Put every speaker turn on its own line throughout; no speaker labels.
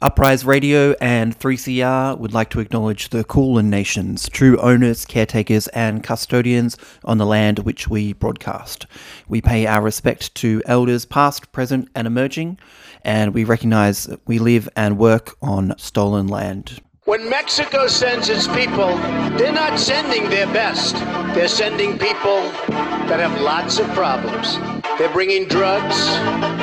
Uprise Radio and 3CR would like to acknowledge the Kulin Nations, true owners, caretakers, and custodians on the land which we broadcast. We pay our respect to elders past, present, and emerging, and we recognise that we live and work on stolen land.
When Mexico sends its people, they're not sending their best. They're sending people that have lots of problems. They're bringing drugs,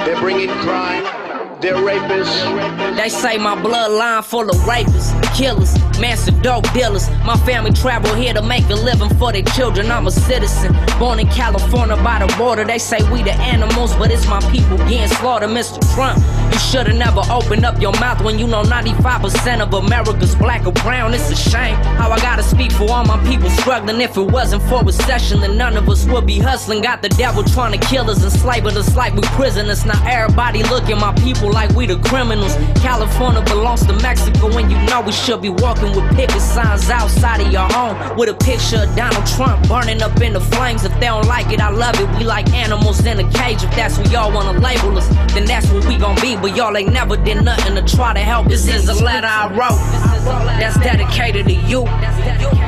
they're bringing crime. They're rapists.
They say my bloodline full of rapists, killers, massive dope dealers. My family travel here to make a living for their children. I'm a citizen, born in California by the border. They say we the animals, but it's my people getting slaughtered, Mr. Trump. You should've never opened up your mouth when you know 95% of America's black or brown. It's a shame how I gotta speak for all my people struggling. If it wasn't for recession, then none of us would be hustling. Got the devil trying to kill us and slave us like we prisoners. Now everybody looking, my people like we the criminals. California belongs to Mexico, and you know we should be walking with picket signs outside of your home with a picture of Donald Trump burning up in the flames. If they don't like it, I love it. We like animals in a cage. If that's what y'all wanna label us, then that's what we gon' be. But y'all ain't never did nothing to try to help. This is a letter I wrote that's dedicated to you.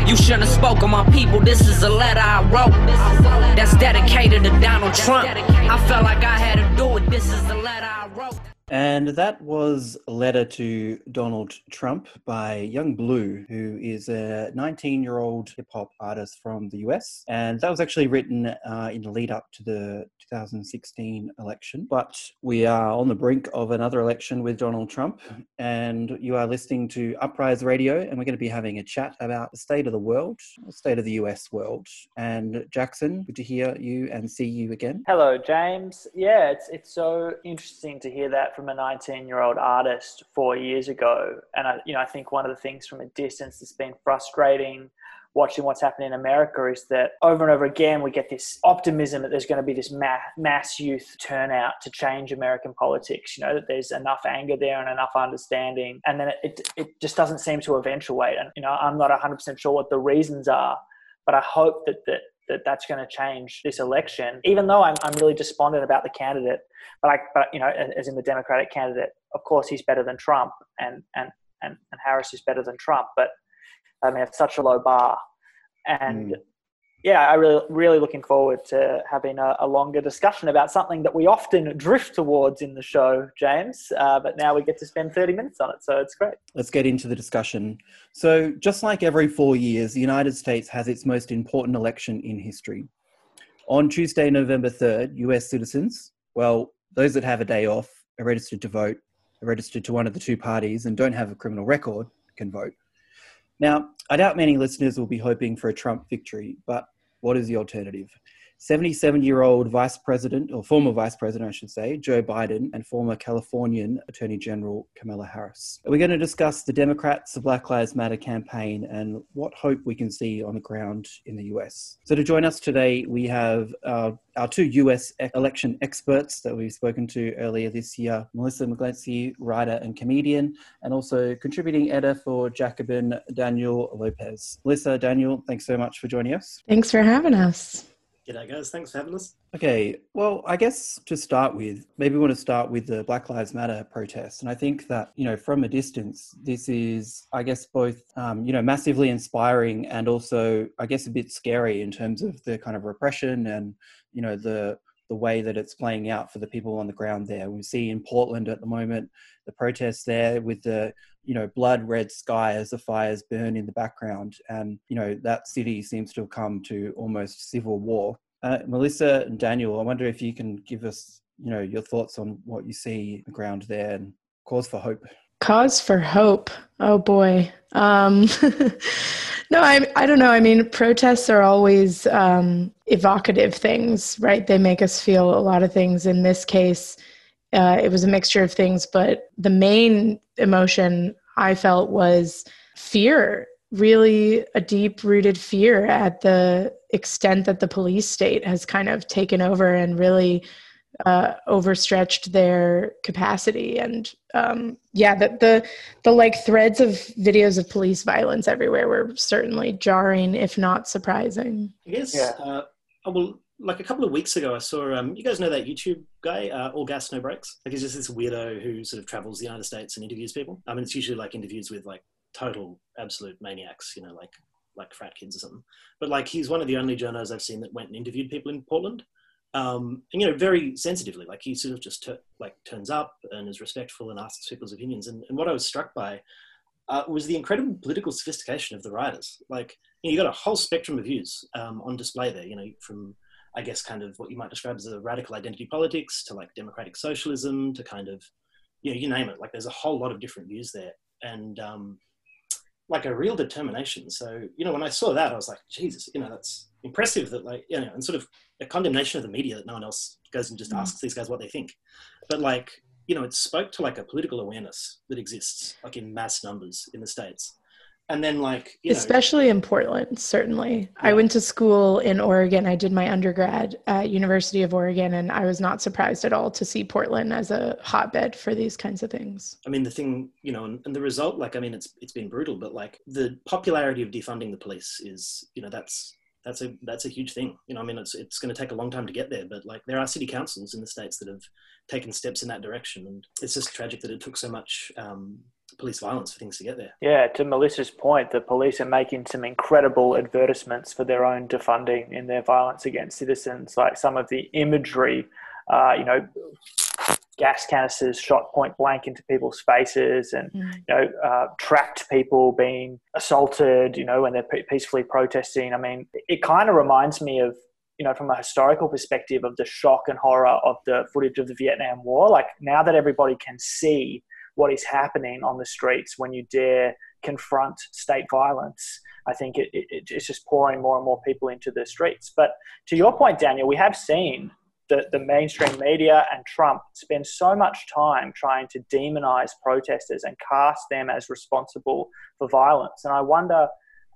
You shouldn't have spoken, my people. This is a letter I wrote that's dedicated to Donald Trump. I felt like I had to do it. This is the.
And that was a letter to Donald Trump by Young Blue, who is a 19 year old hip hop artist from the US. And that was actually written uh, in the lead up to the 2016 election. But we are on the brink of another election with Donald Trump. And you are listening to Uprise Radio, and we're going to be having a chat about the state of the world, the state of the US world. And Jackson, good to hear you and see you again.
Hello, James. Yeah, it's, it's so interesting to hear that from a 19 year old artist four years ago. And I, you know, I think one of the things from a distance that's been frustrating watching what's happening in America is that over and over again we get this optimism that there's going to be this mass, mass youth turnout to change American politics. You know that there's enough anger there and enough understanding, and then it, it, just doesn't seem to eventuate. And you know I'm not 100% sure what the reasons are, but I hope that that that that's going to change this election. Even though I'm, I'm really despondent about the candidate, but I, but you know, as in the Democratic candidate, of course he's better than Trump, and and and, and Harris is better than Trump. But I mean, it's such a low bar, and mm yeah, I really, really looking forward to having a, a, longer discussion about something that we often drift towards in the show, James. Uh, but now we get to spend 30 minutes on it, so it's great.
Let's get into the discussion. So, just like every four years, the United States has its most important election in history. On Tuesday, November 3rd, US citizens, well, those that have a day off, are registered to vote, are registered to one of the two parties, and don't have a criminal record, can vote. Now, I doubt many listeners will be hoping for a Trump victory, but what is the alternative? 77 year old Vice President, or former Vice President, I should say, Joe Biden, and former Californian Attorney General Kamala Harris. We're going to discuss the Democrats' the Black Lives Matter campaign and what hope we can see on the ground in the US. So, to join us today, we have uh, our two US election experts that we've spoken to earlier this year Melissa McGlancy, writer and comedian, and also contributing editor for Jacobin, Daniel Lopez. Melissa, Daniel, thanks so much for joining us.
Thanks for having us.
G'day, guys. Thanks for having us.
Okay, well, I guess to start with, maybe we want to start with the Black Lives Matter protest. And I think that, you know, from a distance, this is, I guess, both, um, you know, massively inspiring and also, I guess, a bit scary in terms of the kind of repression and, you know, the, the way that it's playing out for the people on the ground there. We see in Portland at the moment the protests there with the you know blood red sky as the fires burn in the background, and you know that city seems to have come to almost civil war. Uh, Melissa and Daniel, I wonder if you can give us you know your thoughts on what you see the ground there and cause for hope.
Cause for hope. Oh boy. Um, no, I I don't know. I mean, protests are always um, evocative things, right? They make us feel a lot of things. In this case, uh, it was a mixture of things, but the main emotion I felt was fear. Really, a deep rooted fear at the extent that the police state has kind of taken over and really uh, overstretched their capacity and um, yeah the, the the like threads of videos of police violence everywhere were certainly jarring if not surprising
i guess yeah. uh, well like a couple of weeks ago, I saw um, you guys know that YouTube guy, uh, All Gas No Brakes. Like he's just this weirdo who sort of travels the United States and interviews people. I mean, it's usually like interviews with like total absolute maniacs, you know, like like frat kids or something. But like he's one of the only journalists I've seen that went and interviewed people in Portland. Um, and you know, very sensitively, like he sort of just like turns up and is respectful and asks people's opinions. And, and what I was struck by uh, was the incredible political sophistication of the writers. Like you, know, you got a whole spectrum of views um, on display there. You know, from I guess kind of what you might describe as a radical identity politics to like democratic socialism to kind of you know you name it. Like there's a whole lot of different views there, and um, like a real determination. So you know when I saw that, I was like, Jesus, you know that's impressive. That like you know and sort of a condemnation of the media that no one else goes and just mm. asks these guys what they think. But like you know it spoke to like a political awareness that exists like in mass numbers in the states and then like
especially
know,
in portland certainly. Yeah. i went to school in oregon. I did my undergrad at university of oregon and i was not surprised at all to see portland as a hotbed for these kinds of things.
I mean the thing you know and, and the result like i mean it's it's been brutal but like the popularity of defunding the police is you know that's that's a that's a huge thing. You know i mean it's it's going to take a long time to get there but like there are city councils in the states that have taken steps in that direction and it's just tragic that it took so much um, police violence for things to get there.
Yeah, to Melissa's point, the police are making some incredible advertisements for their own defunding in their violence against citizens. Like some of the imagery, uh, you know, gas canisters shot point blank into people's faces, and mm. you know, uh, trapped people being assaulted. You know, when they're peacefully protesting. I mean, it kind of reminds me of you know, from a historical perspective of the shock and horror of the footage of the Vietnam War. Like now that everybody can see what is happening on the streets when you dare confront state violence. I think it, it, it's just pouring more and more people into the streets. But to your point, Daniel, we have seen the, the mainstream media and Trump spend so much time trying to demonize protesters and cast them as responsible for violence. And I wonder,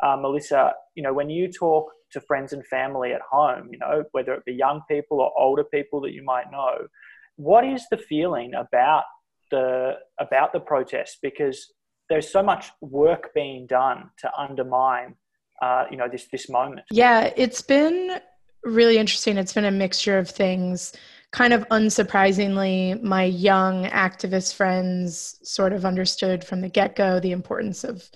uh, Melissa, you know, when you talk to friends and family at home, you know, whether it be young people or older people that you might know, what is the feeling about the about the protest because there's so much work being done to undermine uh, you know this this moment.
Yeah it's been really interesting. It's been a mixture of things. Kind of unsurprisingly my young activist friends sort of understood from the get-go the importance of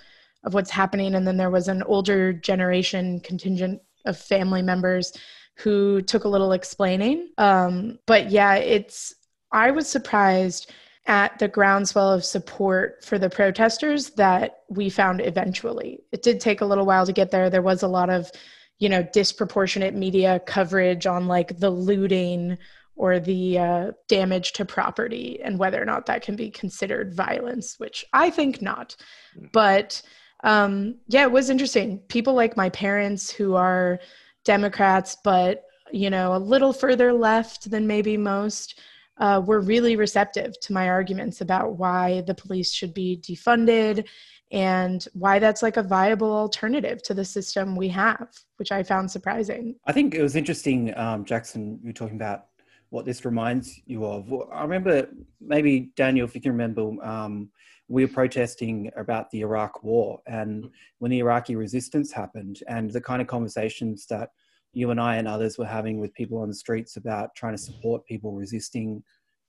of what's happening. And then there was an older generation contingent of family members who took a little explaining. Um, but yeah it's i was surprised at the groundswell of support for the protesters that we found eventually. It did take a little while to get there. There was a lot of, you know, disproportionate media coverage on like the looting or the uh, damage to property and whether or not that can be considered violence, which I think not. Mm. But um, yeah, it was interesting. People like my parents who are Democrats, but, you know, a little further left than maybe most uh, were really receptive to my arguments about why the police should be defunded and why that's like a viable alternative to the system we have, which I found surprising.
I think it was interesting, um, Jackson, you were talking about what this reminds you of. I remember maybe, Daniel, if you can remember, um, we were protesting about the Iraq war and when the Iraqi resistance happened and the kind of conversations that you and I and others were having with people on the streets about trying to support people resisting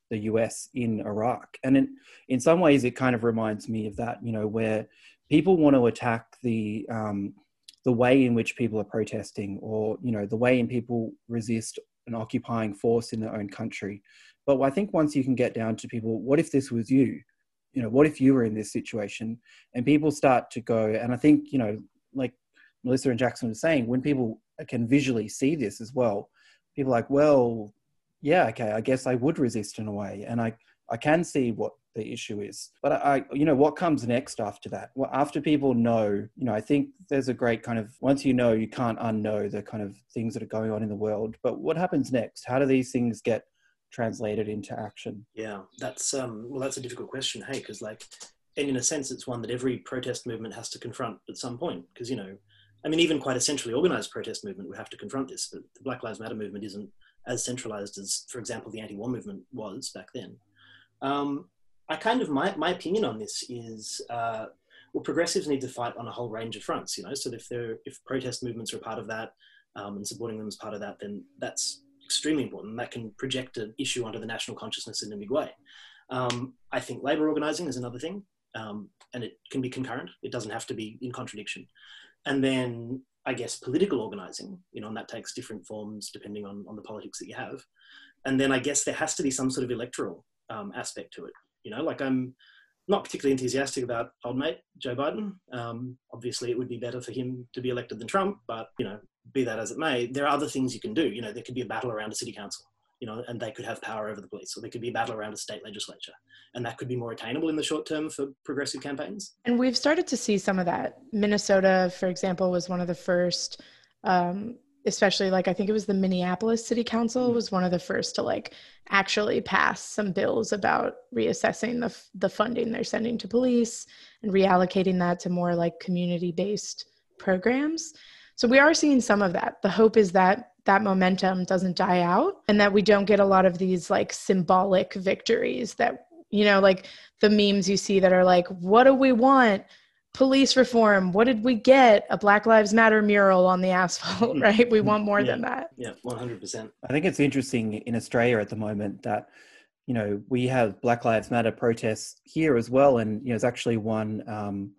the US in Iraq. And in, in some ways, it kind of reminds me of that, you know, where people want to attack the, um, the way in which people are protesting or, you know, the way in people resist an occupying force in their own country. But I think once you can get down to people, what if this was you? You know, what if you were in this situation? And people start to go, and I think, you know, like Melissa and Jackson were saying, when people can visually see this as well. People like, well, yeah, okay, I guess I would resist in a way, and I I can see what the issue is. But I, you know, what comes next after that? Well, after people know, you know, I think there's a great kind of once you know, you can't unknow the kind of things that are going on in the world. But what happens next? How do these things get translated into action?
Yeah, that's um, well, that's a difficult question. Hey, because like, and in a sense, it's one that every protest movement has to confront at some point. Because you know, I mean, even quite a centrally organized protest movement would have to confront this, but the Black Lives Matter movement isn't as centralized as, for example, the anti-war movement was back then. Um, I kind of, my, my opinion on this is, uh, well, progressives need to fight on a whole range of fronts, you know, so if they're, if protest movements are part of that, um, and supporting them as part of that, then that's extremely important. That can project an issue onto the national consciousness in a big way. Um, I think labour organising is another thing, um, and it can be concurrent. It doesn't have to be in contradiction. And then I guess political organising, you know, and that takes different forms depending on, on the politics that you have. And then I guess there has to be some sort of electoral um, aspect to it. You know, like I'm not particularly enthusiastic about old mate Joe Biden. Um, obviously, it would be better for him to be elected than Trump, but you know, be that as it may, there are other things you can do. You know, there could be a battle around a city council, you know, and they could have power over the police, or there could be a battle around a state legislature, and that could be more attainable in the short term for progressive campaigns.
And we've started to see some of that. Minnesota, for example, was one of the first um, especially like I think it was the Minneapolis City Council mm. was one of the first to like actually pass some bills about reassessing the the funding they're sending to police and reallocating that to more like community based programs. So we are seeing some of that. The hope is that that momentum doesn't die out and that we don't get a lot of these like symbolic victories that you know like the memes you see that are like what do we want? Police reform. What did we get? A black lives matter mural on the asphalt mm. right? We want more
yeah,
than that.
Yeah 100%
i think it's interesting in australia at the moment that you know we have black lives matter protests here as well and you know there's actually one um,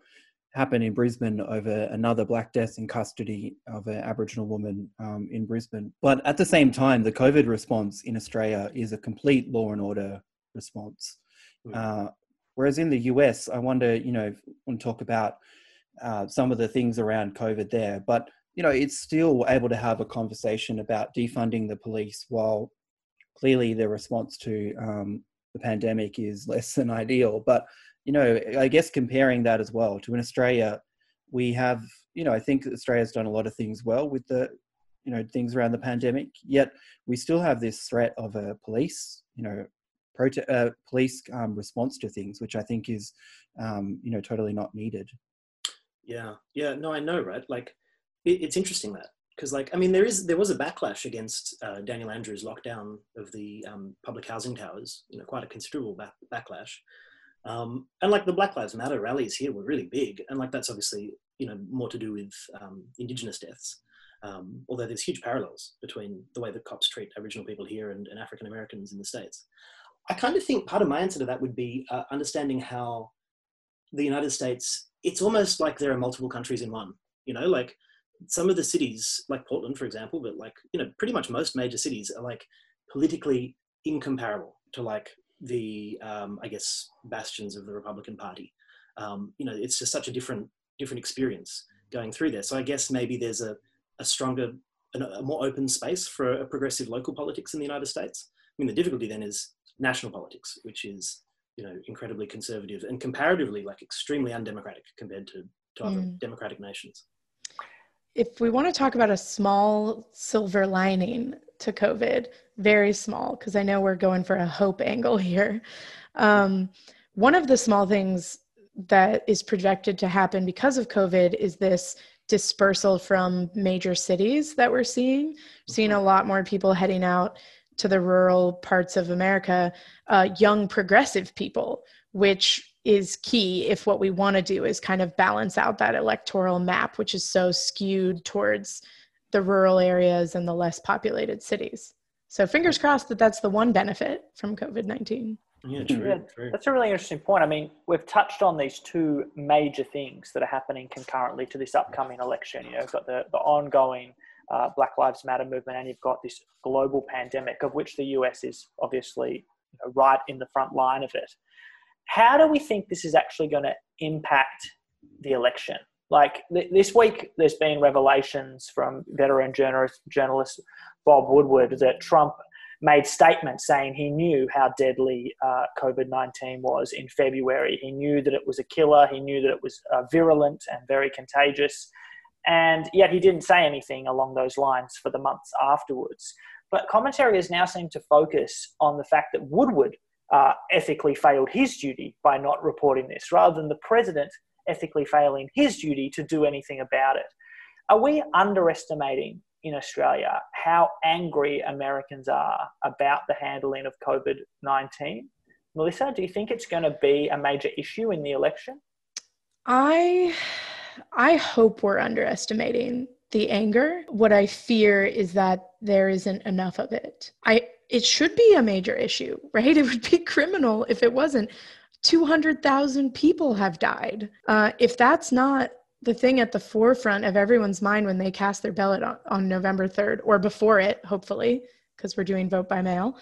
happened in brisbane over another black death in custody of an aboriginal woman um, in brisbane but at the same time the covid response in australia is a complete law and order response mm. uh, Whereas in the US, I wonder, you know, want to talk about uh, some of the things around COVID there, but you know, it's still able to have a conversation about defunding the police while clearly the response to um, the pandemic is less than ideal. But you know, I guess comparing that as well to in Australia, we have, you know, I think Australia's done a lot of things well with the, you know, things around the pandemic. Yet we still have this threat of a police, you know, prote- uh, police um, response to things, which I think is, um, you know, totally not needed.
Yeah, yeah, no, I know, right? Like, it, it's interesting that because, like, I mean, there is there was a backlash against uh, Daniel Andrews' lockdown of the um, public housing towers. You know, quite a considerable back- backlash. Um, and like the Black Lives Matter rallies here were really big, and like that's obviously you know more to do with um, Indigenous deaths. Um, although there's huge parallels between the way the cops treat Aboriginal people here and, and African Americans in the States. I kind of think part of my answer to that would be uh, understanding how the United States, it's almost like there are multiple countries in one. You know, like some of the cities, like Portland, for example, but like, you know, pretty much most major cities are like politically incomparable to like the, um, I guess, bastions of the Republican Party. Um, you know, it's just such a different, different experience going through there. So I guess maybe there's a, a stronger, a more open space for a progressive local politics in the United States. I mean, the difficulty then is national politics, which is you know incredibly conservative and comparatively like extremely undemocratic compared to, to other mm. democratic nations.
If we want to talk about a small silver lining to COVID, very small, because I know we're going for a hope angle here. Um, one of the small things that is projected to happen because of COVID is this dispersal from major cities that we're seeing. We're seeing a mm-hmm. lot more people heading out to the rural parts of America, uh, young progressive people, which is key if what we want to do is kind of balance out that electoral map, which is so skewed towards the rural areas and the less populated cities. So fingers crossed that that's the one benefit from COVID 19.
Yeah, true, yeah, true.
That's a really interesting point. I mean, we've touched on these two major things that are happening concurrently to this upcoming election. You know, we've got the, the ongoing uh, Black Lives Matter movement, and you've got this global pandemic, of which the US is obviously you know, right in the front line of it. How do we think this is actually going to impact the election? Like th- this week, there's been revelations from veteran journalist, journalist Bob Woodward that Trump made statements saying he knew how deadly uh, COVID 19 was in February. He knew that it was a killer, he knew that it was uh, virulent and very contagious and yet he didn't say anything along those lines for the months afterwards. But commentary has now seemed to focus on the fact that Woodward uh, ethically failed his duty by not reporting this, rather than the president ethically failing his duty to do anything about it. Are we underestimating in Australia how angry Americans are about the handling of COVID 19? Melissa, do you think it's going to be a major issue in the election?
I I hope we're underestimating the anger. What I fear is that there isn't enough of it. I it should be a major issue, right? It would be criminal if it wasn't. 200,000 people have died. Uh, if that's not the thing at the forefront of everyone's mind when they cast their ballot on, on November 3rd or before it, hopefully, because we're doing vote by mail,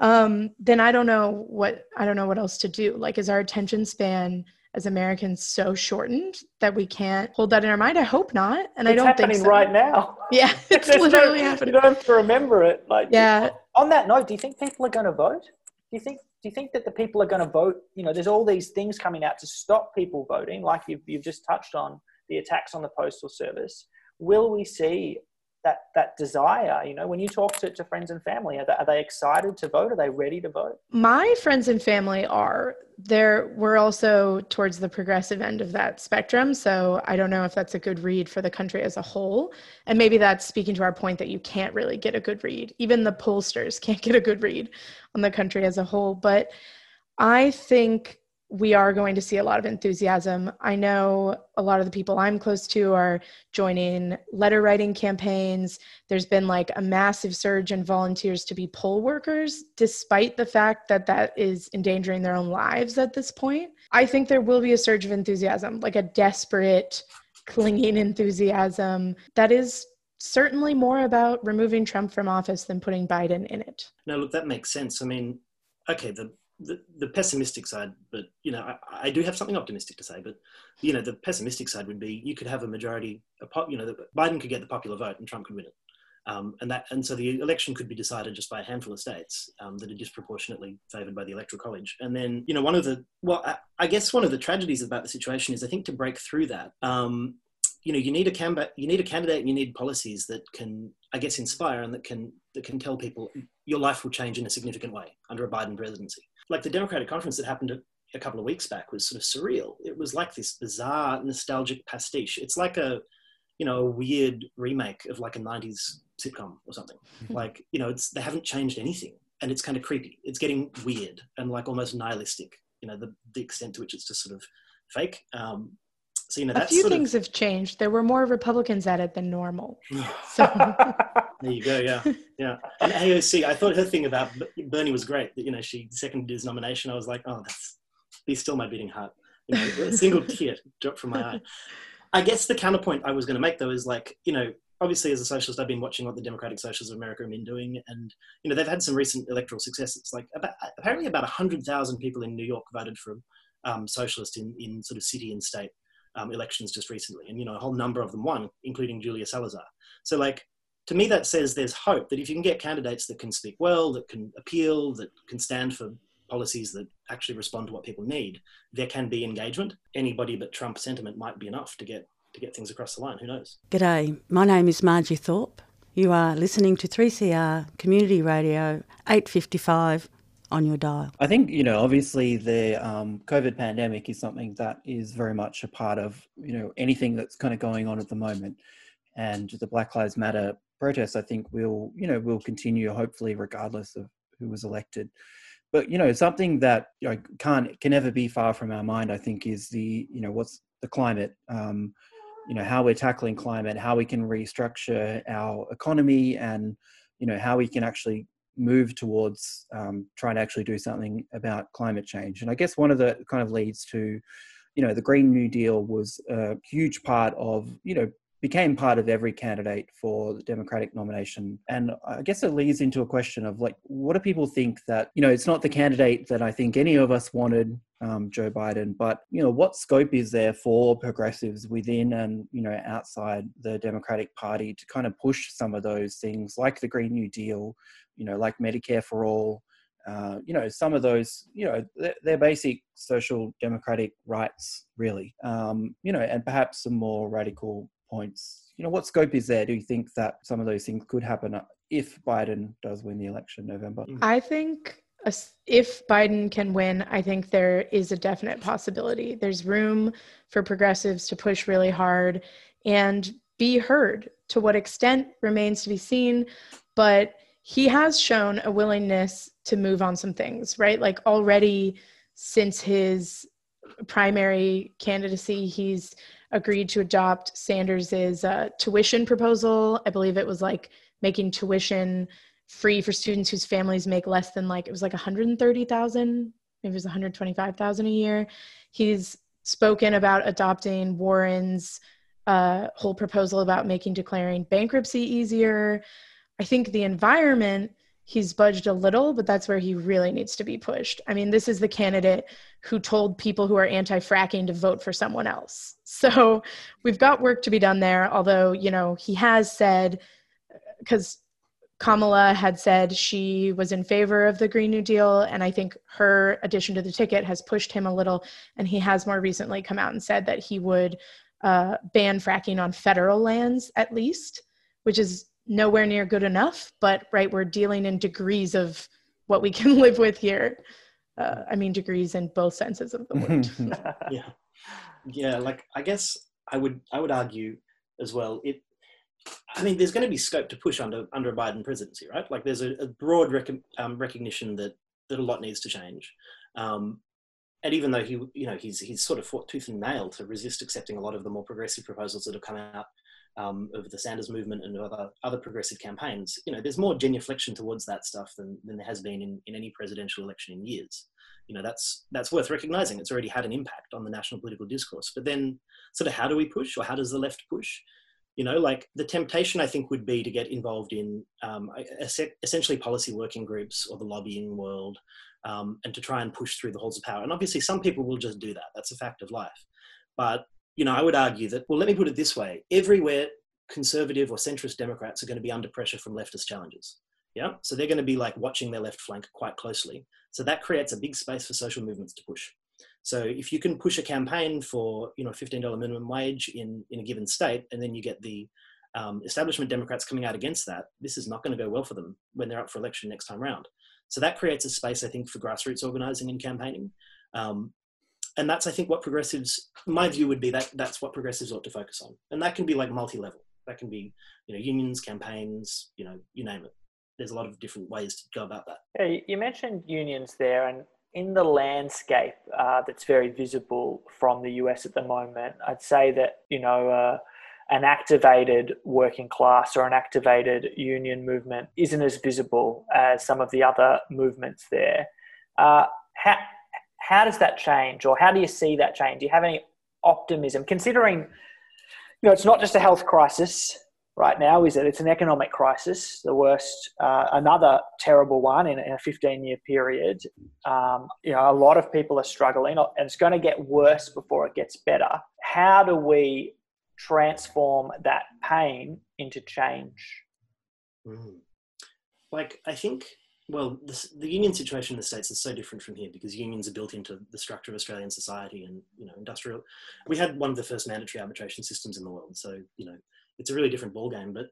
um, then I don't know what I don't know what else to do. Like, is our attention span as Americans so shortened that we can't hold that in our mind? I hope not, and
it's
I don't
happening
think so.
right now.
Yeah, it's literally
no,
happening.
You don't have to remember it. Like,
Yeah.
On that note, do you think people are going to vote? Do you think? Do you think that the people are going to vote? You know, there's all these things coming out to stop people voting, like you've you've just touched on the attacks on the postal service. Will we see that that desire? You know, when you talk to, to friends and family, are they, are they excited to vote? Are they ready to vote?
My friends and family are there. We're also towards the progressive end of that spectrum. So I don't know if that's a good read for the country as a whole. And maybe that's speaking to our point that you can't really get a good read. Even the pollsters can't get a good read on the country as a whole. But I think we are going to see a lot of enthusiasm. I know a lot of the people I'm close to are joining letter writing campaigns. There's been like a massive surge in volunteers to be poll workers, despite the fact that that is endangering their own lives at this point. I think there will be a surge of enthusiasm, like a desperate, clinging enthusiasm that is certainly more about removing Trump from office than putting Biden in it.
No, look, that makes sense. I mean, okay, the the, the pessimistic side, but you know, I, I, do have something optimistic to say. But you know, the pessimistic side would be you could have a majority, a you know, the, Biden could get the popular vote and Trump could win it, um, and that and so the election could be decided just by a handful of states um, that are disproportionately favoured by the electoral college. And then you know, one of the well, I, I, guess one of the tragedies about the situation is I think to break through that. Um, you know, you need a cam- you need a candidate, and you need policies that can, I guess, inspire and that can that can tell people your life will change in a significant way under a Biden presidency like the Democratic conference that happened a, a couple of weeks back was sort of surreal. It was like this bizarre, nostalgic pastiche. It's like a, you know, a weird remake of like a '90s sitcom or something. like, you know, it's they haven't changed anything, and it's kind of creepy. It's getting weird and like almost nihilistic. You know, the the extent to which it's just sort of fake. Um, so you know,
a few things
of,
have changed. There were more Republicans at it than normal. So
There you go. Yeah, yeah. And AOC, I thought her thing about Bernie was great. That you know she seconded his nomination. I was like, oh, that's be still my beating heart. You know, a single tear dropped from my eye. I guess the counterpoint I was going to make though is like, you know, obviously as a socialist, I've been watching what the Democratic Socialists of America have been doing, and you know they've had some recent electoral successes. Like about, apparently about hundred thousand people in New York voted for um, socialist in in sort of city and state um, elections just recently, and you know a whole number of them won, including Julia Salazar. So like to me, that says there's hope that if you can get candidates that can speak well, that can appeal, that can stand for policies that actually respond to what people need, there can be engagement. Anybody but Trump sentiment might be enough to get to get things across the line. Who knows?
G'day, my name is Margie Thorpe. You are listening to 3CR Community Radio 855 on your dial.
I think you know, obviously, the um, COVID pandemic is something that is very much a part of you know anything that's kind of going on at the moment, and the Black Lives Matter protests, I think will you know will continue hopefully regardless of who was elected. But you know something that you know, can't can never be far from our mind. I think is the you know what's the climate. Um, you know how we're tackling climate, how we can restructure our economy, and you know how we can actually move towards um, trying to actually do something about climate change. And I guess one of the kind of leads to, you know, the Green New Deal was a huge part of, you know, became part of every candidate for the Democratic nomination. And I guess it leads into a question of like, what do people think that, you know, it's not the candidate that I think any of us wanted, um, Joe Biden, but, you know, what scope is there for progressives within and, you know, outside the Democratic Party to kind of push some of those things like the Green New Deal, you know, like Medicare for all, uh, you know, some of those, you know, they're, they're basic social democratic rights, really, um, you know, and perhaps some more radical points. You know, what scope is there? Do you think that some of those things could happen uh, if Biden does win the election in November? Mm.
I think if Biden can win, I think there is a definite possibility. There's room for progressives to push really hard and be heard. To what extent remains to be seen, but he has shown a willingness to move on some things, right? Like already since his primary candidacy, he's agreed to adopt Sanders's uh, tuition proposal. I believe it was like making tuition free for students whose families make less than like it was like 130,000, maybe it was 125,000 a year. He's spoken about adopting Warren's uh, whole proposal about making declaring bankruptcy easier. I think the environment he's budged a little, but that's where he really needs to be pushed. I mean, this is the candidate who told people who are anti fracking to vote for someone else. So we've got work to be done there, although, you know, he has said, because Kamala had said she was in favor of the Green New Deal, and I think her addition to the ticket has pushed him a little. And he has more recently come out and said that he would uh, ban fracking on federal lands at least, which is nowhere near good enough. But right, we're dealing in degrees of what we can live with here. Uh, I mean, degrees in both senses of the word.
yeah, yeah. Like I guess I would I would argue as well. It I mean, there's going to be scope to push under under a Biden presidency, right? Like, there's a, a broad rec- um, recognition that that a lot needs to change. Um, and even though he, you know, he's he's sort of fought tooth and nail to resist accepting a lot of the more progressive proposals that have come out um, of the Sanders movement and other other progressive campaigns, you know, there's more genuflection towards that stuff than, than there has been in, in any presidential election in years. You know, that's that's worth recognizing. It's already had an impact on the national political discourse. But then, sort of, how do we push, or how does the left push? you know like the temptation i think would be to get involved in um, essentially policy working groups or the lobbying world um, and to try and push through the halls of power and obviously some people will just do that that's a fact of life but you know i would argue that well let me put it this way. Everywhere conservative or centrist democrats are going to be under pressure from leftist challenges. Yeah? So they're going to be like watching their left flank quite closely. So that creates a big space for social movements to push. So if you can push a campaign for you know $15 minimum wage in, in a given state, and then you get the um, establishment Democrats coming out against that, this is not going to go well for them when they're up for election next time round. So that creates a space, I think, for grassroots organising and campaigning. Um, and that's, I think, what progressives, my view would be that that's what progressives ought to focus on. And that can be like multi-level. That can be, you know, unions, campaigns, you know, you name it. There's a lot of different ways to go about that.
Yeah, you mentioned unions there, and in the landscape uh, that's very visible from the US at the moment, I'd say that, you know, uh, an activated working class or an activated union movement isn't as visible as some of the other movements there. Uh, how, how does that change, or how do you see that change? Do you have any optimism, considering, you know, it's not just a health crisis, right now is it? it's an economic crisis, the worst, uh, another terrible one in, in a 15 year period. Um, you know, a lot of people are struggling and it's going to get worse before it gets better. How do we transform that pain into change?
Mm. Like, I think, well, the, the union situation in the States is so different from here because unions are built into the structure of Australian society and, you know, industrial. We had one of the first mandatory arbitration systems in the world. So, you know, it's a really different ballgame. But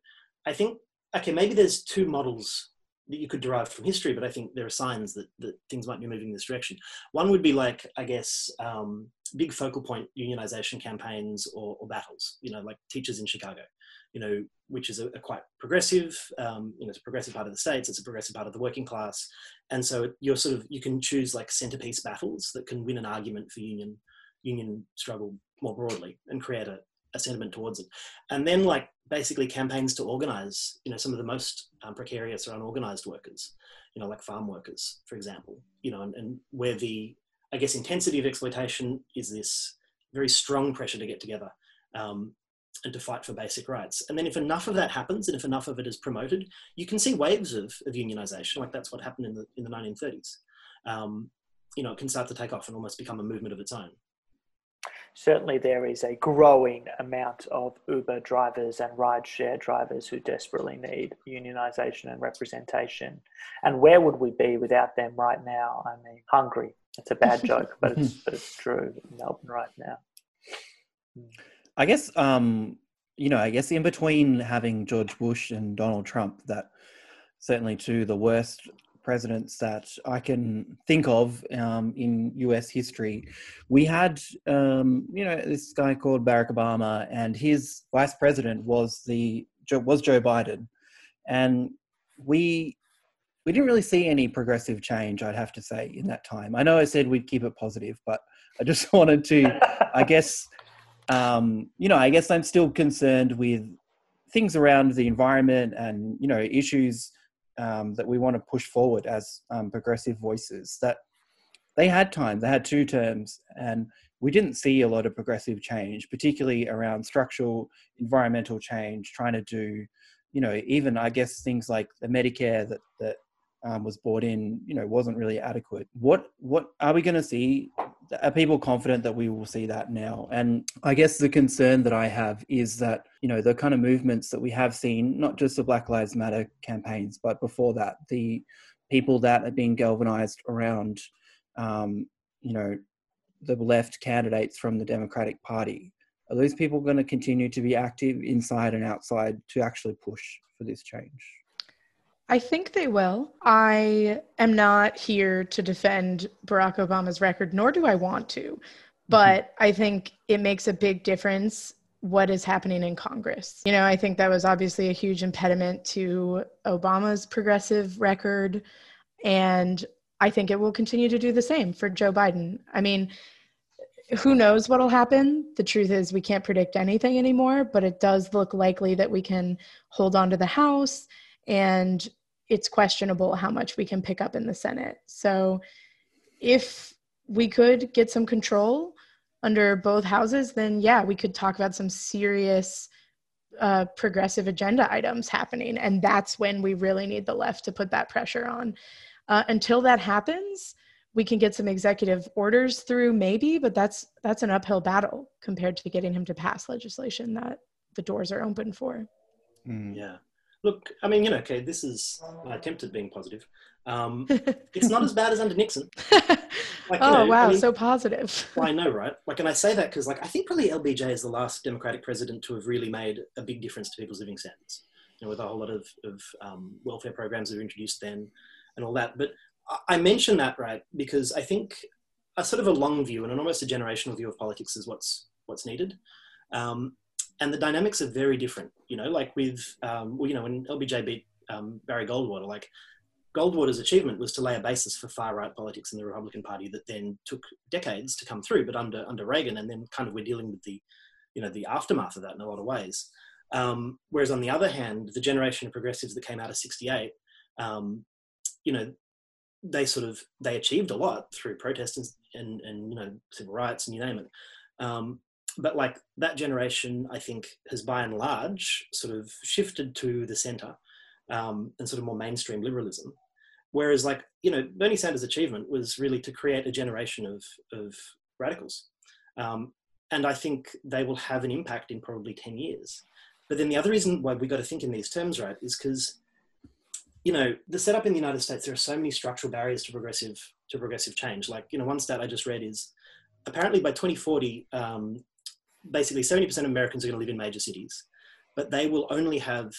I think, okay, maybe there's two models that you could derive from history, but I think there are signs that, that things might be moving in this direction. One would be like, I guess, um, big focal point unionization campaigns or, or, battles, you know, like teachers in Chicago, you know, which is a, a quite progressive, um, you know, it's a progressive part of the states, it's a progressive part of the working class. And so you're sort of, you can choose like centerpiece battles that can win an argument for union, union struggle more broadly and create a, a sentiment towards it. And then like basically campaigns to organize, you know, some of the most um, precarious or unorganized workers, you know, like farm workers, for example, you know, and, and where the, I guess, intensity of exploitation is this very strong pressure to get together um, and to fight for basic rights. And then if enough of that happens and if enough of it is promoted, you can see waves of, of unionization, like that's what happened in the, in the 1930s. Um, you know, it can start to take off and almost become a movement of its own
certainly there is a growing amount of Uber drivers and rideshare drivers who desperately need unionisation and representation. And where would we be without them right now? I mean, hungry. It's a bad joke, but it's, but it's true in Melbourne right now.
I guess, um, you know, I guess in between having George Bush and Donald Trump, that certainly two the worst presidents that I can think of um, in US history, we had, um, you know, this guy called Barack Obama, and his vice president was the was Joe Biden, and we we didn't really see any progressive change. I'd have to say in that time. I know I said we'd keep it positive, but I just wanted to, I guess, um, you know, I guess I'm still concerned with things around the environment and you know issues um, that we want to push forward as um, progressive voices. That they had time, they had two terms, and we didn't see a lot of progressive change, particularly around structural environmental change, trying to do, you know, even I guess things like the Medicare that that um, was brought in, you know, wasn't really adequate. What what are we going to see? Are people confident that we will see that now? And I guess the concern that I have is that you know the kind of movements that we have seen, not just the Black Lives Matter campaigns, but before that, the people that are being galvanized around, um, you know, the left candidates from the Democratic Party. Are those people going to continue to be active inside and outside to actually push for this change?
I think they will. I am not here to defend Barack Obama's record, nor do I want to. Mm-hmm. But mm-hmm. I think it makes a big difference what is happening in Congress. You know, I think that was obviously a huge impediment to Obama's progressive record. And I think it will continue to do the same for Joe Biden. I mean, who knows what'll happen? The truth is, we can't predict anything anymore, but it does look likely that we can hold on to the House and it's questionable how much we can pick up in the Senate. So if we could get some control under both houses, then yeah, we could talk about some serious uh, progressive agenda items happening. And that's when we really need the left to put that pressure on. Uh, until that happens, we can get some executive orders through maybe but that's that's an uphill battle compared to getting him to pass legislation that the doors are open for
mm. yeah Look, I mean, you know, okay, this is my attempt at being positive. Um, it's not as bad as under Nixon.
Like, oh, know, wow, I mean, so positive.
well, I know, right? Like, and I say that because, like, I think probably LBJ is the last Democratic president to have really made a big difference to people's living standards, you know, with a whole lot of, of um, welfare programs that were introduced then and all that. But I mention that, right, because I think a sort of a long view and an almost a generational view of politics is what's, what's needed. Um, and the dynamics are very different. You know, like with um, well, you know, when LBJ beat um, Barry Goldwater, like Goldwater's achievement was to lay a basis for far right politics in the Republican Party that then took decades to come through. But under under Reagan, and then kind of we're dealing with the you know the aftermath of that in a lot of ways. Um, whereas on the other hand, the generation of progressives that came out of '68, um, you know, they sort of they achieved a lot through protests and, and, and you know civil rights and you name it. Um, but like that generation, I think, has by and large sort of shifted to the centre um, and sort of more mainstream liberalism. Whereas, like you know, Bernie Sanders' achievement was really to create a generation of of radicals, um, and I think they will have an impact in probably ten years. But then the other reason why we got to think in these terms, right, is because you know the setup in the United States. There are so many structural barriers to progressive to progressive change. Like you know, one stat I just read is apparently by 2040, um, basically 70% of Americans are going to live in major cities, but they will only have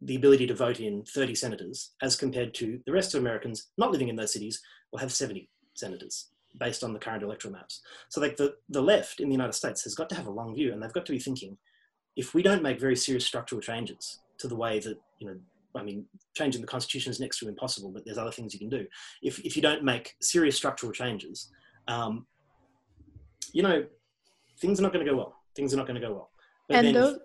the ability to vote in 30 senators as compared to the rest of Americans not living in those cities will have 70 senators based on the current electoral maps. So like the, the left in the United States has got to have a long view and they've got to be thinking, if we don't make very serious structural changes to the way that, you know, I mean, changing the constitution is next to impossible, but there's other things you can do. If, if you don't make serious structural changes, um, you know, things are not going to go well. Things are not going to go well.
But and those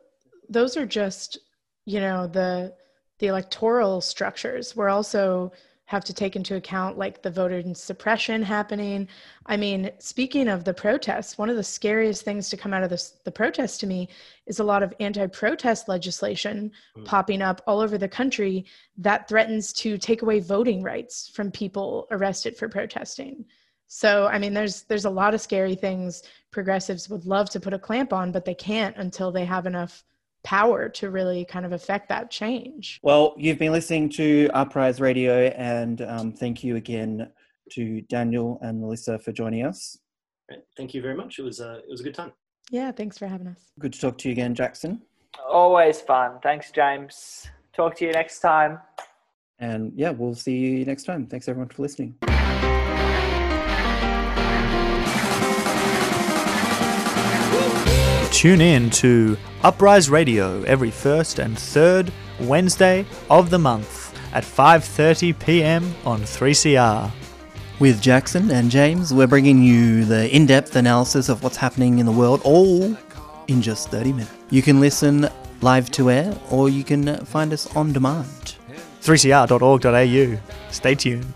those are just you know the the electoral structures. We're also have to take into account like the voter suppression happening. I mean, speaking of the protests, one of the scariest things to come out of this, the protests to me is a lot of anti-protest legislation mm. popping up all over the country that threatens to take away voting rights from people arrested for protesting. So, I mean, there's there's a lot of scary things progressives would love to put a clamp on, but they can't until they have enough power to really kind of affect that change.
Well, you've been listening to Uprise Radio, and um, thank you again to Daniel and Melissa for joining us.
Thank you very much. It was a, it was a good time.
Yeah, thanks for having us.
Good to talk to you again, Jackson.
Always fun. Thanks, James. Talk to you next time.
And yeah, we'll see you next time. Thanks everyone for listening.
Tune in to Uprise Radio every first and third Wednesday of the month at 5:30 p.m. on 3CR.
With Jackson and James, we're bringing you the in-depth analysis of what's happening in the world, all in just 30 minutes. You can listen live to air or you can find us on demand.
3cr.org.au. Stay tuned.